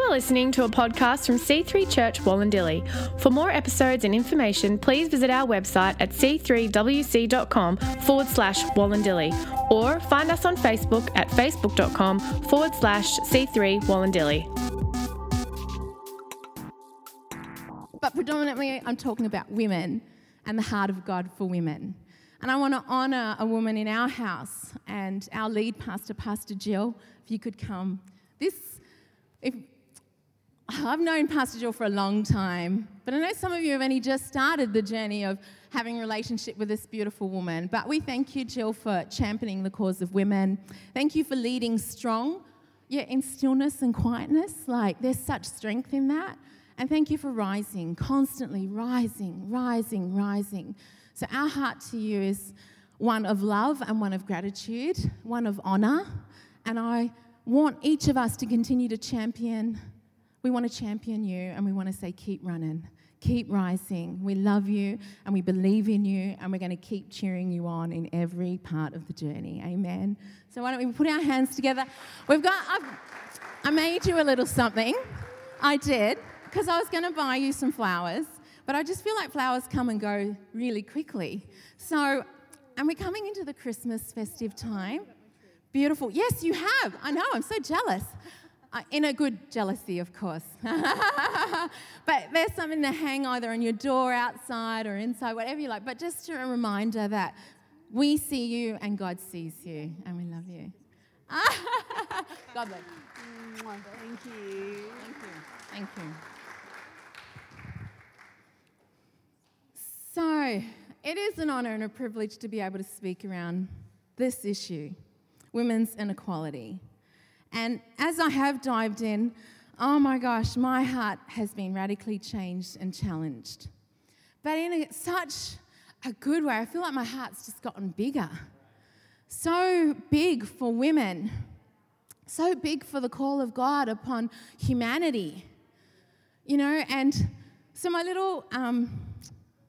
You are listening to a podcast from C3 Church Wollondilly. For more episodes and information, please visit our website at c3wc.com forward slash Wollondilly or find us on Facebook at facebook.com forward slash C3 Wollondilly. But predominantly, I'm talking about women and the heart of God for women. And I want to honour a woman in our house and our lead pastor, Pastor Jill. If you could come. This, if, I've known Pastor Jill for a long time, but I know some of you have only just started the journey of having a relationship with this beautiful woman. But we thank you, Jill, for championing the cause of women. Thank you for leading strong, yeah, in stillness and quietness. Like, there's such strength in that. And thank you for rising, constantly rising, rising, rising. So, our heart to you is one of love and one of gratitude, one of honor. And I want each of us to continue to champion. We want to champion you and we want to say, keep running, keep rising. We love you and we believe in you and we're going to keep cheering you on in every part of the journey. Amen. So, why don't we put our hands together? We've got, I've, I made you a little something. I did because I was going to buy you some flowers, but I just feel like flowers come and go really quickly. So, and we're coming into the Christmas festive time. Beautiful. Yes, you have. I know, I'm so jealous. Uh, in a good jealousy, of course. but there's something to hang either on your door outside or inside, whatever you like. But just a reminder that we see you and God sees you, and we love you. God bless. Thank you. Thank you. Thank you. So, it is an honour and a privilege to be able to speak around this issue women's inequality. And as I have dived in, oh my gosh, my heart has been radically changed and challenged. But in a, such a good way, I feel like my heart's just gotten bigger. So big for women, so big for the call of God upon humanity. You know, and so my little um,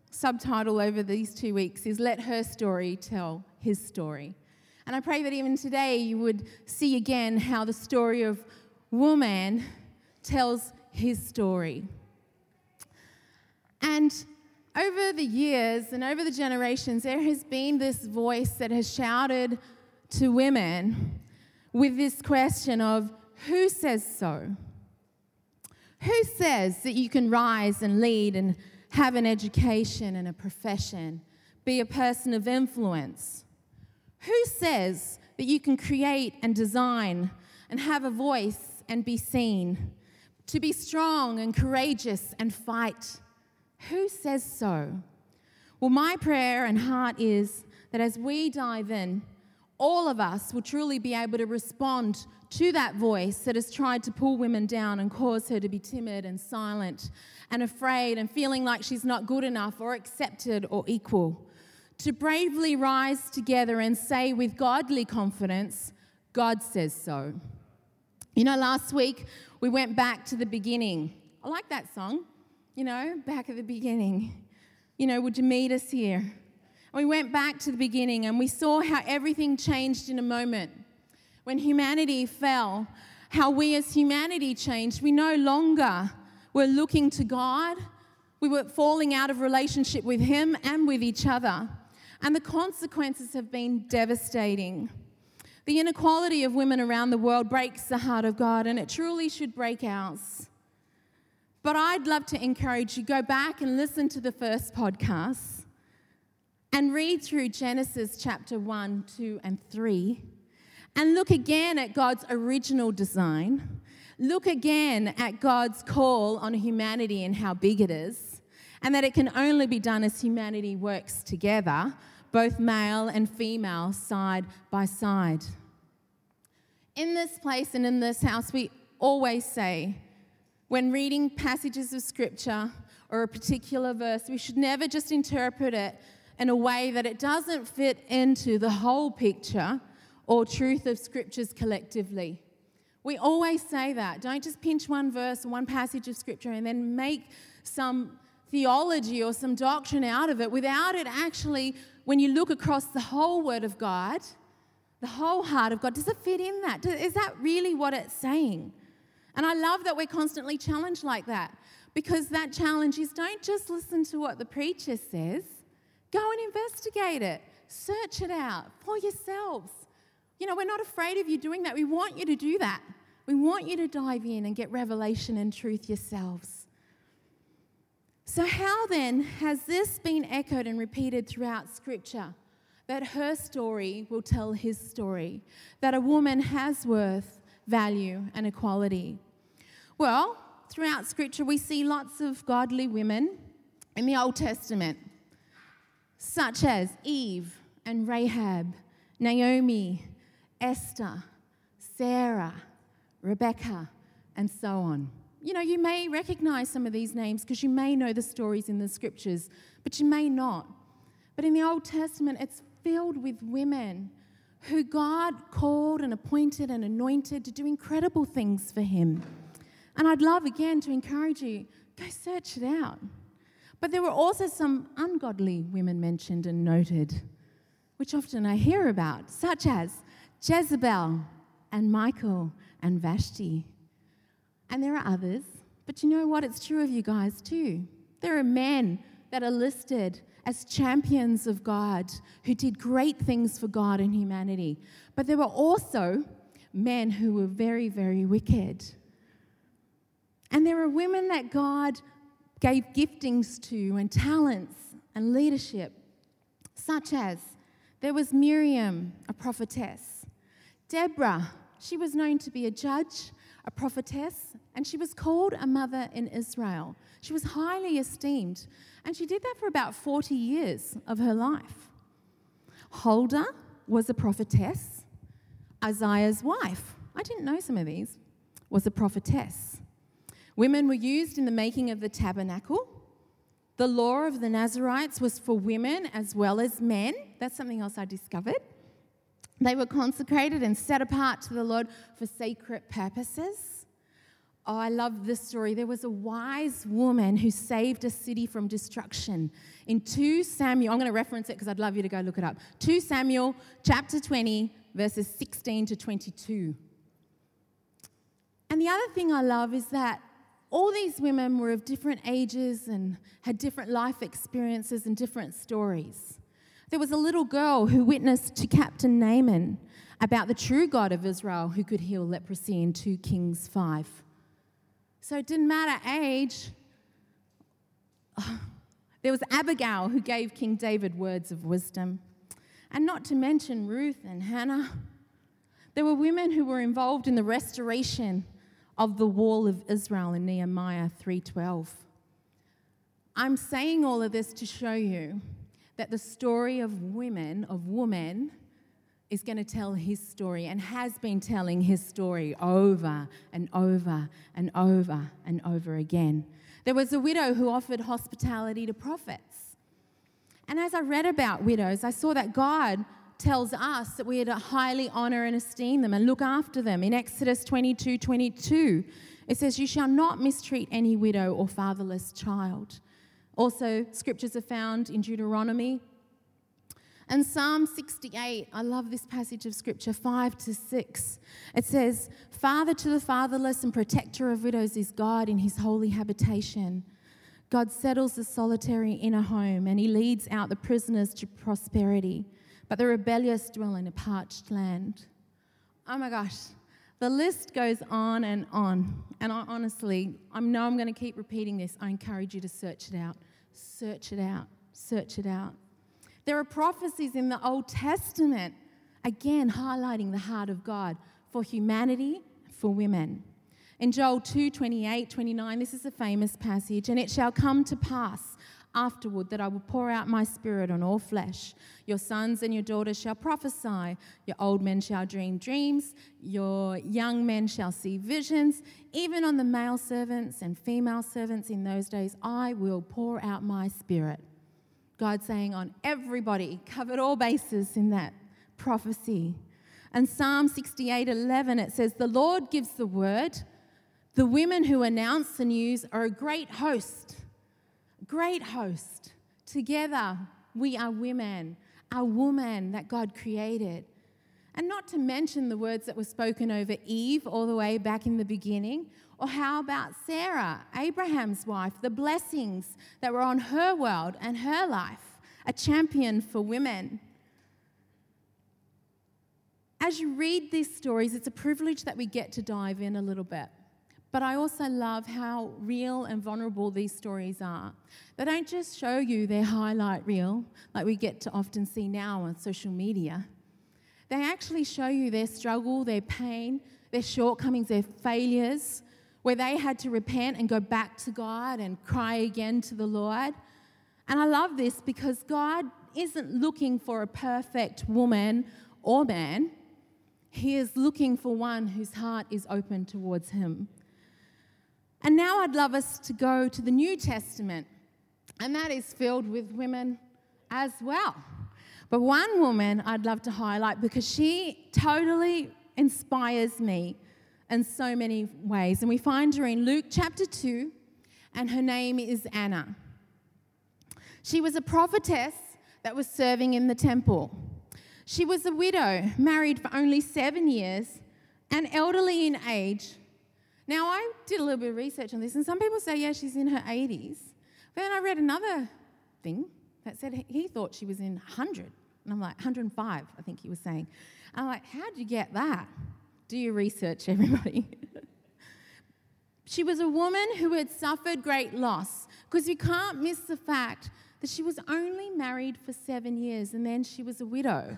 subtitle over these two weeks is Let Her Story Tell His Story. And I pray that even today you would see again how the story of woman tells his story. And over the years and over the generations, there has been this voice that has shouted to women with this question of who says so? Who says that you can rise and lead and have an education and a profession, be a person of influence? Who says that you can create and design and have a voice and be seen? To be strong and courageous and fight? Who says so? Well, my prayer and heart is that as we dive in, all of us will truly be able to respond to that voice that has tried to pull women down and cause her to be timid and silent and afraid and feeling like she's not good enough or accepted or equal to bravely rise together and say with godly confidence, God says so. You know, last week we went back to the beginning. I like that song, you know, back at the beginning. You know, would you meet us here? We went back to the beginning and we saw how everything changed in a moment. When humanity fell, how we as humanity changed. We no longer were looking to God, we were falling out of relationship with Him and with each other and the consequences have been devastating. The inequality of women around the world breaks the heart of God, and it truly should break ours. But I'd love to encourage you go back and listen to the first podcast and read through Genesis chapter 1, 2, and 3 and look again at God's original design. Look again at God's call on humanity and how big it is, and that it can only be done as humanity works together both male and female, side by side. In this place and in this house, we always say, when reading passages of scripture or a particular verse, we should never just interpret it in a way that it doesn't fit into the whole picture or truth of scriptures collectively. We always say that. Don't just pinch one verse one passage of scripture and then make some theology or some doctrine out of it without it actually when you look across the whole Word of God, the whole heart of God, does it fit in that? Is that really what it's saying? And I love that we're constantly challenged like that because that challenge is don't just listen to what the preacher says, go and investigate it, search it out for yourselves. You know, we're not afraid of you doing that. We want you to do that. We want you to dive in and get revelation and truth yourselves. So, how then has this been echoed and repeated throughout Scripture? That her story will tell his story, that a woman has worth, value, and equality. Well, throughout Scripture, we see lots of godly women in the Old Testament, such as Eve and Rahab, Naomi, Esther, Sarah, Rebecca, and so on. You know, you may recognize some of these names because you may know the stories in the scriptures, but you may not. But in the Old Testament, it's filled with women who God called and appointed and anointed to do incredible things for Him. And I'd love again to encourage you go search it out. But there were also some ungodly women mentioned and noted, which often I hear about, such as Jezebel and Michal and Vashti. And there are others, but you know what? It's true of you guys too. There are men that are listed as champions of God who did great things for God and humanity. But there were also men who were very, very wicked. And there are women that God gave giftings to and talents and leadership, such as there was Miriam, a prophetess, Deborah, she was known to be a judge, a prophetess, and she was called a mother in Israel. She was highly esteemed, and she did that for about 40 years of her life. Huldah was a prophetess. Isaiah's wife, I didn't know some of these, was a prophetess. Women were used in the making of the tabernacle. The law of the Nazarites was for women as well as men. That's something else I discovered. They were consecrated and set apart to the Lord for sacred purposes. Oh, I love this story. There was a wise woman who saved a city from destruction. In 2 Samuel, I'm going to reference it because I'd love you to go look it up. 2 Samuel chapter 20, verses 16 to 22. And the other thing I love is that all these women were of different ages and had different life experiences and different stories. There was a little girl who witnessed to Captain Naaman about the true God of Israel who could heal leprosy in 2 Kings 5. So it didn't matter age. There was Abigail who gave King David words of wisdom. And not to mention Ruth and Hannah. There were women who were involved in the restoration of the wall of Israel in Nehemiah 3:12. I'm saying all of this to show you that the story of women, of women, is going to tell his story and has been telling his story over and over and over and over again. There was a widow who offered hospitality to prophets. And as I read about widows, I saw that God tells us that we are to highly honor and esteem them and look after them. In Exodus 22 22, it says, You shall not mistreat any widow or fatherless child. Also, scriptures are found in Deuteronomy. And Psalm 68, I love this passage of scripture, 5 to 6. It says, Father to the fatherless and protector of widows is God in his holy habitation. God settles the solitary in a home and he leads out the prisoners to prosperity, but the rebellious dwell in a parched land. Oh my gosh, the list goes on and on. And I honestly, I know I'm going to keep repeating this. I encourage you to search it out. Search it out. Search it out. There are prophecies in the Old Testament, again, highlighting the heart of God for humanity, for women. In Joel 2 28, 29, this is a famous passage, and it shall come to pass afterward that I will pour out my spirit on all flesh. Your sons and your daughters shall prophesy, your old men shall dream dreams, your young men shall see visions. Even on the male servants and female servants in those days, I will pour out my spirit. God saying on everybody, covered all bases in that prophecy. And Psalm 68 11, it says, The Lord gives the word. The women who announce the news are a great host great host. Together, we are women, a woman that God created. And not to mention the words that were spoken over Eve all the way back in the beginning. Or how about Sarah, Abraham's wife, the blessings that were on her world and her life, a champion for women. As you read these stories, it's a privilege that we get to dive in a little bit. But I also love how real and vulnerable these stories are. They don't just show you their highlight reel, like we get to often see now on social media. They actually show you their struggle, their pain, their shortcomings, their failures, where they had to repent and go back to God and cry again to the Lord. And I love this because God isn't looking for a perfect woman or man. He is looking for one whose heart is open towards Him. And now I'd love us to go to the New Testament, and that is filled with women as well. But one woman I'd love to highlight because she totally inspires me in so many ways. And we find her in Luke chapter 2, and her name is Anna. She was a prophetess that was serving in the temple. She was a widow, married for only seven years, and elderly in age now, I did a little bit of research on this, and some people say, yeah, she's in her 80s. But then I read another thing that said he thought she was in 100. And I'm like, 105, I think he was saying. And I'm like, how'd you get that? Do your research, everybody. she was a woman who had suffered great loss because you can't miss the fact that she was only married for seven years and then she was a widow.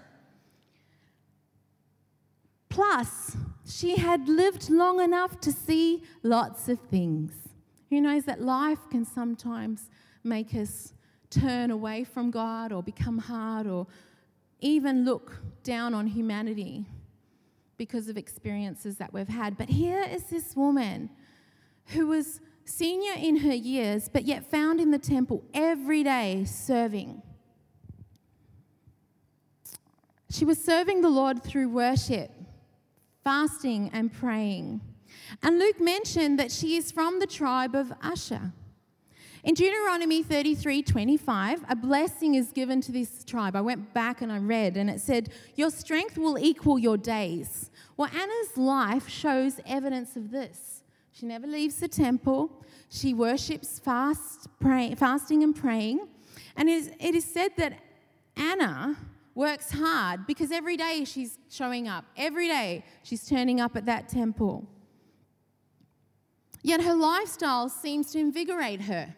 Plus, she had lived long enough to see lots of things. Who knows that life can sometimes make us turn away from God or become hard or even look down on humanity because of experiences that we've had. But here is this woman who was senior in her years, but yet found in the temple every day serving. She was serving the Lord through worship fasting and praying. And Luke mentioned that she is from the tribe of Asher. In Deuteronomy 33 25, a blessing is given to this tribe. I went back and I read, and it said, Your strength will equal your days. Well, Anna's life shows evidence of this. She never leaves the temple, she worships fast, pray, fasting and praying. And it is, it is said that Anna works hard because every day she's showing up. Every day she's turning up at that temple. Yet her lifestyle seems to invigorate her.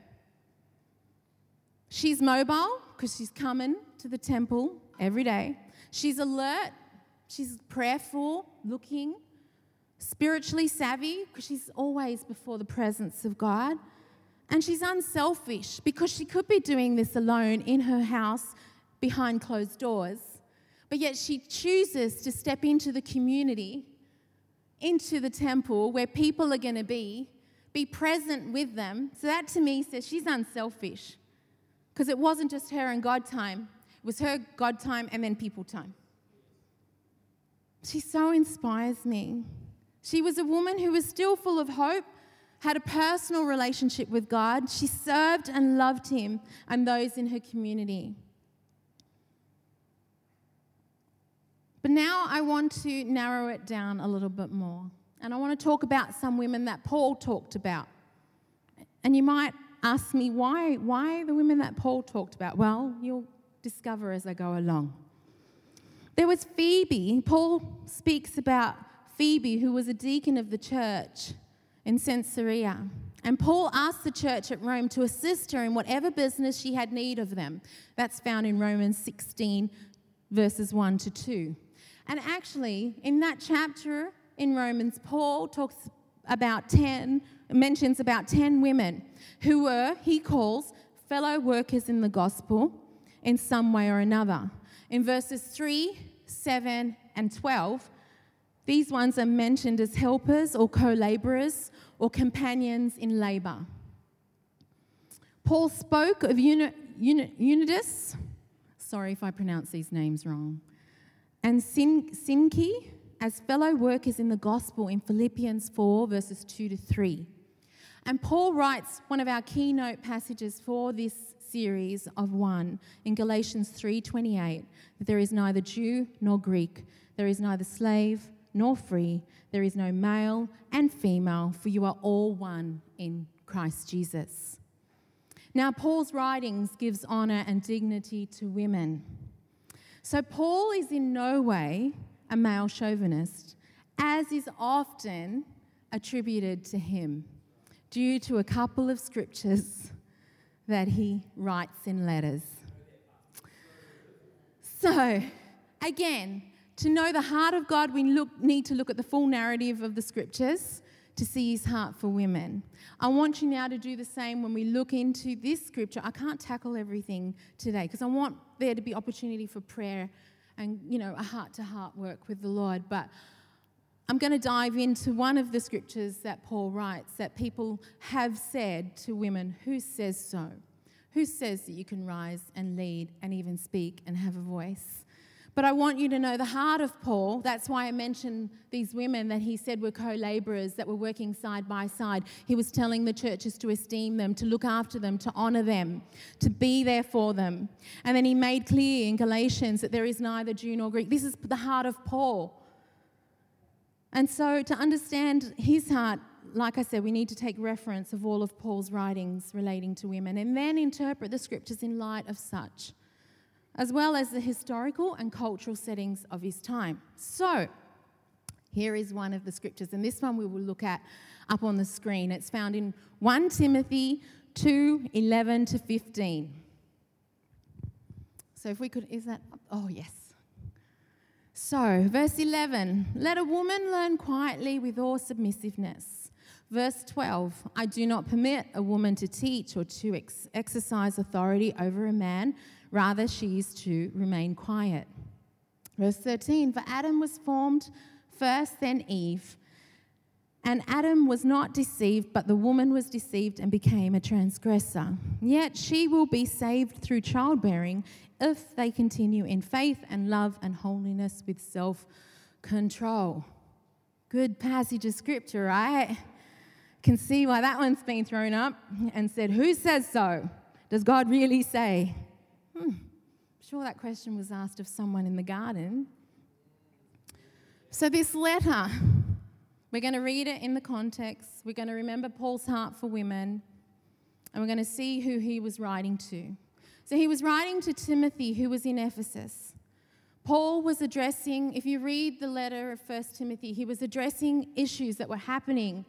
She's mobile because she's coming to the temple every day. She's alert, she's prayerful, looking, spiritually savvy because she's always before the presence of God. And she's unselfish because she could be doing this alone in her house behind closed doors, but yet she chooses to step into the community, into the temple where people are going to be, be present with them. So that to me says she's unselfish because it wasn't just her and God time, it was her God time and then people time. She so inspires me. She was a woman who was still full of hope, had a personal relationship with God. She served and loved Him and those in her community. But now I want to narrow it down a little bit more. And I want to talk about some women that Paul talked about. And you might ask me, why, why the women that Paul talked about? Well, you'll discover as I go along. There was Phoebe. Paul speaks about Phoebe, who was a deacon of the church in Caesarea. And Paul asked the church at Rome to assist her in whatever business she had need of them. That's found in Romans 16, verses 1 to 2. And actually, in that chapter in Romans, Paul talks about 10, mentions about 10 women who were, he calls, fellow workers in the gospel in some way or another. In verses 3, 7, and 12, these ones are mentioned as helpers or co laborers or companions in labor. Paul spoke of Uni- Unitas, sorry if I pronounce these names wrong, and Syntyche as fellow workers in the gospel in Philippians 4, verses 2 to 3. And Paul writes one of our keynote passages for this series of one in Galatians 3:28 that there is neither Jew nor Greek, There is neither slave nor free, there is no male and female, for you are all one in Christ Jesus. Now, Paul's writings gives honor and dignity to women. So, Paul is in no way a male chauvinist, as is often attributed to him due to a couple of scriptures that he writes in letters. So, again, to know the heart of God, we look, need to look at the full narrative of the scriptures to see his heart for women. I want you now to do the same when we look into this scripture. I can't tackle everything today because I want there to be opportunity for prayer and, you know, a heart to heart work with the Lord. But I'm going to dive into one of the scriptures that Paul writes that people have said to women Who says so? Who says that you can rise and lead and even speak and have a voice? But I want you to know the heart of Paul. That's why I mentioned these women that he said were co laborers that were working side by side. He was telling the churches to esteem them, to look after them, to honor them, to be there for them. And then he made clear in Galatians that there is neither Jew nor Greek. This is the heart of Paul. And so to understand his heart, like I said, we need to take reference of all of Paul's writings relating to women and then interpret the scriptures in light of such as well as the historical and cultural settings of his time. So, here is one of the scriptures, and this one we will look at up on the screen. It's found in 1 Timothy 2 11 to 15. So, if we could, is that, oh, yes. So, verse 11 let a woman learn quietly with all submissiveness. Verse 12 I do not permit a woman to teach or to ex- exercise authority over a man Rather, she is to remain quiet. Verse 13 For Adam was formed first, then Eve. And Adam was not deceived, but the woman was deceived and became a transgressor. Yet she will be saved through childbearing if they continue in faith and love and holiness with self control. Good passage of scripture, right? Can see why that one's been thrown up and said, Who says so? Does God really say? Hmm, sure that question was asked of someone in the garden. So, this letter, we're going to read it in the context. We're going to remember Paul's heart for women, and we're going to see who he was writing to. So, he was writing to Timothy, who was in Ephesus. Paul was addressing, if you read the letter of 1 Timothy, he was addressing issues that were happening.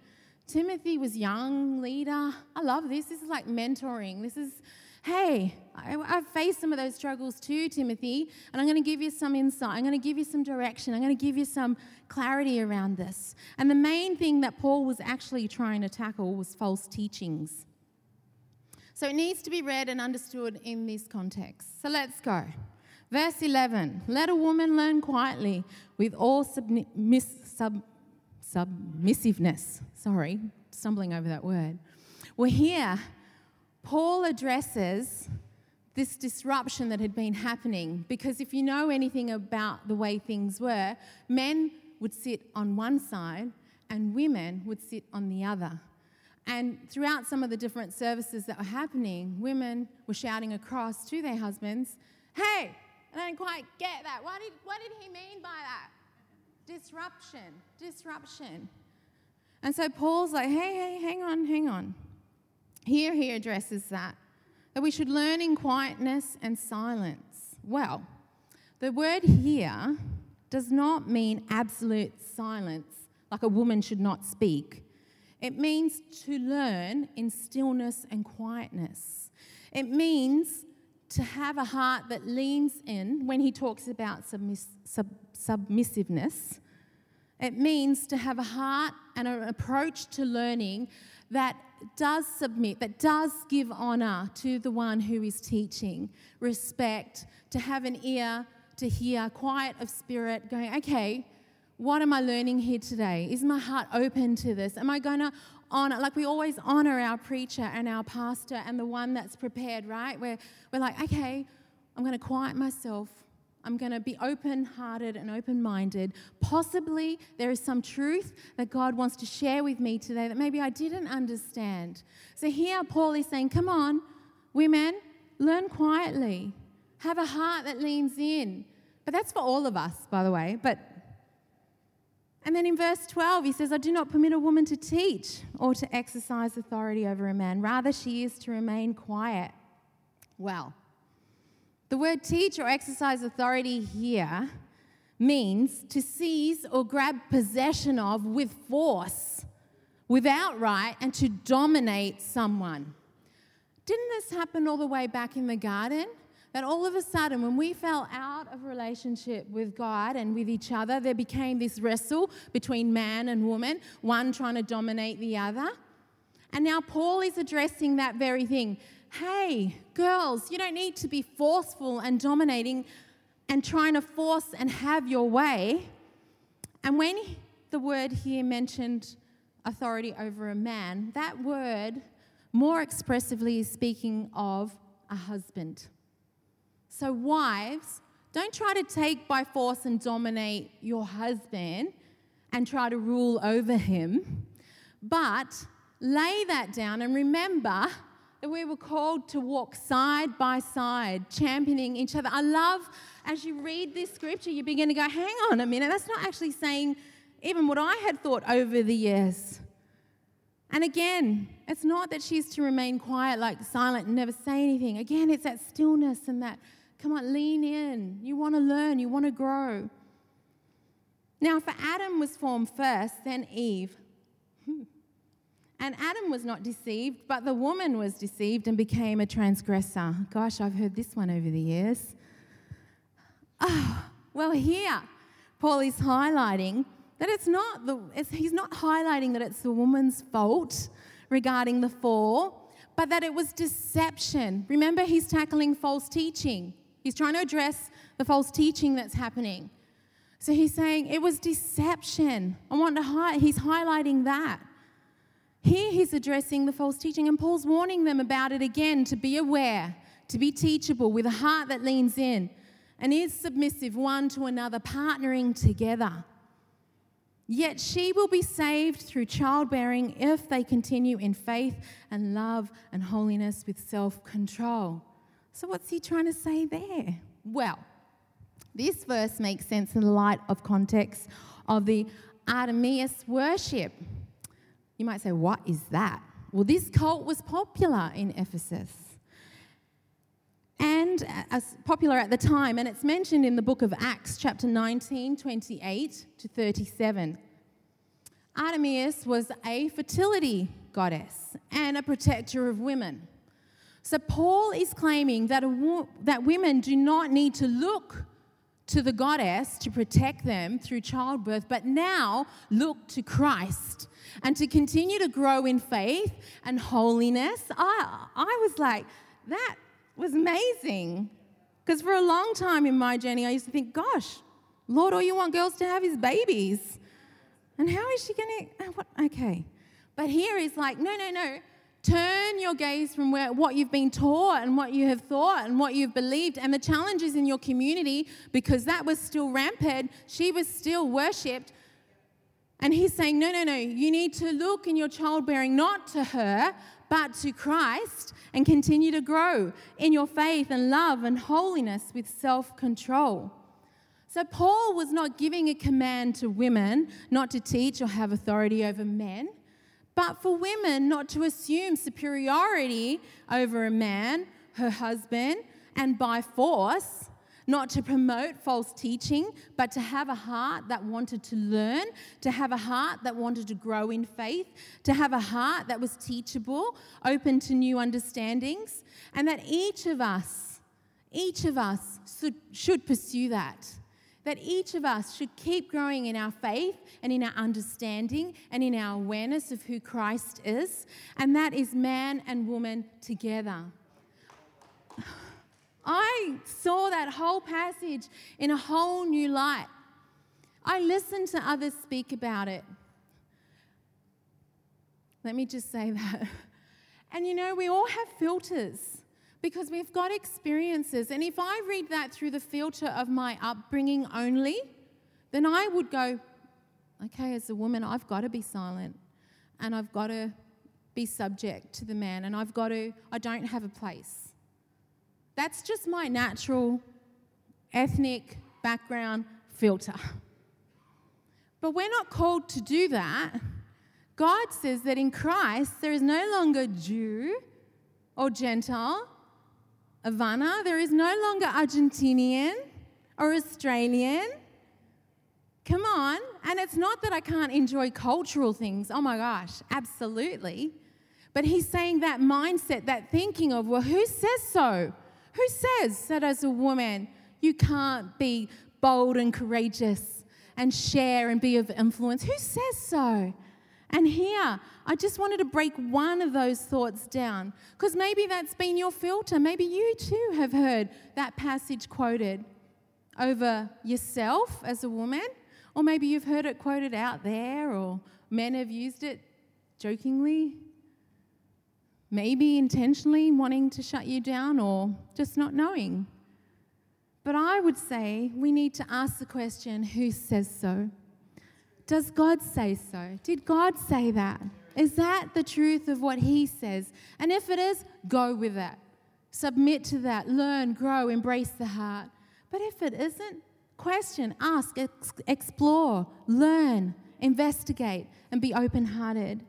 Timothy was young leader. I love this. This is like mentoring. This is hey, I, have faced some of those struggles too, Timothy, and I'm going to give you some insight. I'm going to give you some direction. I'm going to give you some clarity around this. And the main thing that Paul was actually trying to tackle was false teachings. So it needs to be read and understood in this context. So let's go. Verse 11 Let a woman learn quietly with all submiss- sub- submissiveness. Sorry, stumbling over that word. Well, here, Paul addresses this disruption that had been happening because if you know anything about the way things were, men would sit on one side and women would sit on the other. And throughout some of the different services that were happening, women were shouting across to their husbands, Hey, I don't quite get that. What did, what did he mean by that? Disruption, disruption. And so Paul's like, Hey, hey, hang on, hang on. Here he addresses that, that we should learn in quietness and silence. Well, the word here does not mean absolute silence, like a woman should not speak. It means to learn in stillness and quietness. It means to have a heart that leans in when he talks about submiss- sub- submissiveness. It means to have a heart and an approach to learning that does submit, that does give honor to the one who is teaching, respect, to have an ear to hear, quiet of spirit, going, okay, what am I learning here today? Is my heart open to this? Am I going to honor, like we always honor our preacher and our pastor and the one that's prepared, right? Where we're like, okay, I'm going to quiet myself I'm going to be open hearted and open minded. Possibly there is some truth that God wants to share with me today that maybe I didn't understand. So here, Paul is saying, Come on, women, learn quietly. Have a heart that leans in. But that's for all of us, by the way. But And then in verse 12, he says, I do not permit a woman to teach or to exercise authority over a man. Rather, she is to remain quiet. Well, the word teach or exercise authority here means to seize or grab possession of with force, without right, and to dominate someone. Didn't this happen all the way back in the garden? that all of a sudden, when we fell out of relationship with God and with each other, there became this wrestle between man and woman, one trying to dominate the other. And now Paul is addressing that very thing. Hey, girls, you don't need to be forceful and dominating and trying to force and have your way. And when the word here mentioned authority over a man, that word more expressively is speaking of a husband. So, wives, don't try to take by force and dominate your husband and try to rule over him, but lay that down and remember that we were called to walk side by side, championing each other. I love as you read this scripture, you begin to go, hang on a minute, that's not actually saying even what I had thought over the years. And again, it's not that she's to remain quiet, like silent and never say anything. Again, it's that stillness and that Come on, lean in. You want to learn, you want to grow. Now, for Adam was formed first, then Eve. Hmm, And Adam was not deceived, but the woman was deceived and became a transgressor. Gosh, I've heard this one over the years. Oh, well, here, Paul is highlighting that it's not the, it's, he's not highlighting that it's the woman's fault regarding the fall, but that it was deception. Remember, he's tackling false teaching. He's trying to address the false teaching that's happening. So he's saying it was deception. I want to highlight, he's highlighting that. Here he's addressing the false teaching, and Paul's warning them about it again to be aware, to be teachable with a heart that leans in and is submissive one to another, partnering together. Yet she will be saved through childbearing if they continue in faith and love and holiness with self control. So, what's he trying to say there? Well, this verse makes sense in the light of context of the Artemis worship. You might say, what is that? Well, this cult was popular in Ephesus and as popular at the time, and it's mentioned in the book of Acts, chapter 19, 28 to 37. Artemis was a fertility goddess and a protector of women. So Paul is claiming that, wo- that women do not need to look to the goddess to protect them through childbirth, but now look to Christ and to continue to grow in faith and holiness. I, I was like, that was amazing. Because for a long time in my journey, I used to think, gosh, Lord, all you want girls to have is babies. And how is she going uh, to? Okay. But here is like, no, no, no. Turn your gaze from where, what you've been taught and what you have thought and what you've believed and the challenges in your community because that was still rampant. She was still worshipped. And he's saying, no, no, no, you need to look in your childbearing not to her, but to Christ and continue to grow in your faith and love and holiness with self control. So, Paul was not giving a command to women not to teach or have authority over men but for women not to assume superiority over a man, her husband, and by force, not to promote false teaching, but to have a heart that wanted to learn, to have a heart that wanted to grow in faith, to have a heart that was teachable, open to new understandings, and that each of us, each of us should, pursue that that each of us should keep growing in our faith and in our understanding and in our awareness of who Christ is, and that is man and woman together. I saw that whole passage in a whole new light. I listened to others speak about it. Let me just say that. And you know, we all have filters because we've got experiences. And if I read that through the filter of my upbringing only, then I would go, okay, as a woman, I've got to be silent and I've got to be subject to the man and I've got to, I don't have a place. That's just my natural ethnic background filter. But we're not called to do that. God says that in Christ there is no longer Jew or Gentile, Ivana, there is no longer Argentinian or Australian. Come on. And it's not that I can't enjoy cultural things. Oh my gosh, absolutely. But he's saying that mindset, that thinking of, well, who says so? Who says that as a woman you can't be bold and courageous and share and be of influence? Who says so? And here, I just wanted to break one of those thoughts down because maybe that's been your filter. Maybe you too have heard that passage quoted over yourself as a woman, or maybe you've heard it quoted out there, or men have used it jokingly, maybe intentionally wanting to shut you down, or just not knowing. But I would say we need to ask the question who says so? Does God say so? Did God say that? Is that the truth of what He says? And if it is, go with that. Submit to that. Learn, grow, embrace the heart. But if it isn't, question, ask, ex- explore, learn, investigate, and be open hearted.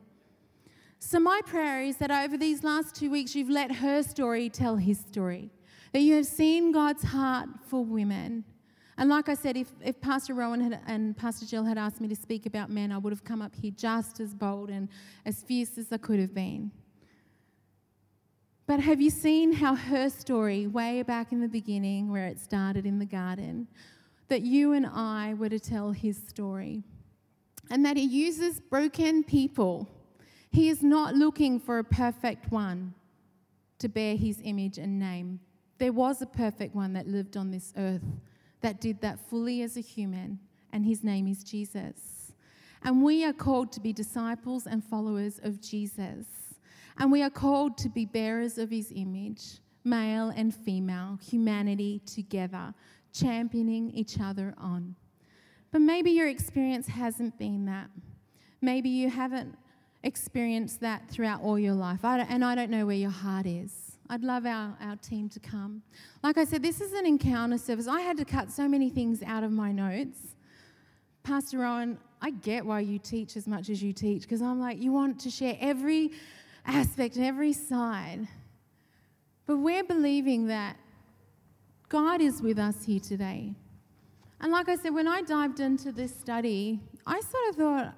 So, my prayer is that over these last two weeks, you've let her story tell his story, that you have seen God's heart for women and like I said, if, if Pastor Rowan had, and Pastor Jill had asked me to speak about men, I would have come up here just as bold and as fierce as I could have been. But have you seen how her story, way back in the beginning, where it started in the garden, that you and I were to tell his story? And that he uses broken people. He is not looking for a perfect one to bear his image and name. There was a perfect one that lived on this earth that did that fully as a human, and his name is Jesus. And we are called to be disciples and followers of Jesus. And we are called to be bearers of his image, male and female, humanity together, championing each other on. But maybe your experience hasn't been that. Maybe you haven't experienced that throughout all your life. I and I don't know where your heart is. I'd love our, our team to come. Like I said, this is an encounter service. I had to cut so many things out of my notes. Pastor Rowan, I get why you teach as much as you teach because I'm like, you want to share every aspect and every side. But we're believing that God is with us here today. And like I said, when I dived into this study, I sort of thought,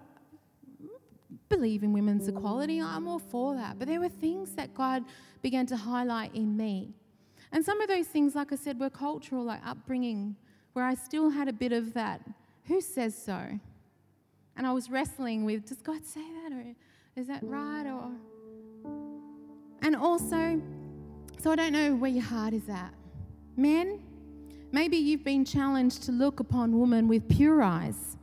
believe in women's equality. I'm all for that. But there were things that God began to highlight in me. And some of those things, like I said, were cultural, like upbringing, where I still had a bit of that. Who says so? And I was wrestling with, does God say that? Or is that right? Or and also, so I don't know where your heart is at. Men, maybe you've been challenged to look upon women with pure eyes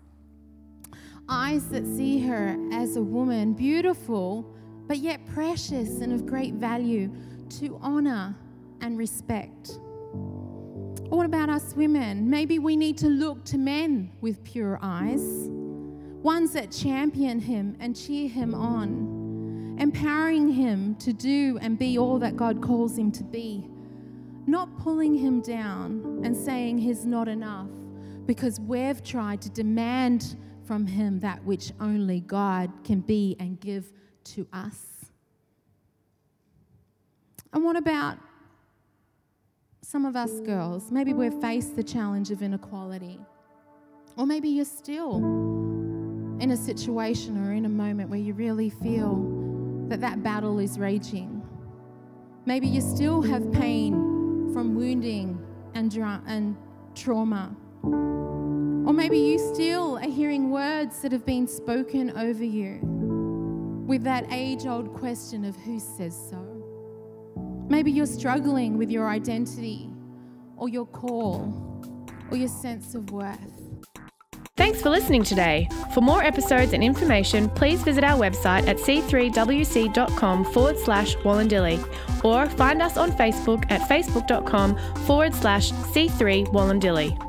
eyes that see her as a woman, beautiful, but yet precious and of great value to honor and respect. What about us women? Maybe we need to look to men with pure eyes, ones that champion him and cheer him on, empowering him to do and be all that God calls him to be, not pulling him down and saying he's not enough because we've tried to demand from Him that which only God can be and give to us. And what about some of us girls? Maybe we've faced the challenge of inequality. Or maybe you're still in a situation or in a moment where you really feel that that battle is raging. Maybe you still have pain from wounding and, dra- and trauma. Or maybe you still are hearing words that have been spoken over you with that age old question of who says so. Maybe you're struggling with your identity or your call or your sense of worth. Thanks for listening today. For more episodes and information, please visit our website at c3wc.com forward slash Wollondilly or find us on Facebook at facebook.com forward slash c3 Wollondilly.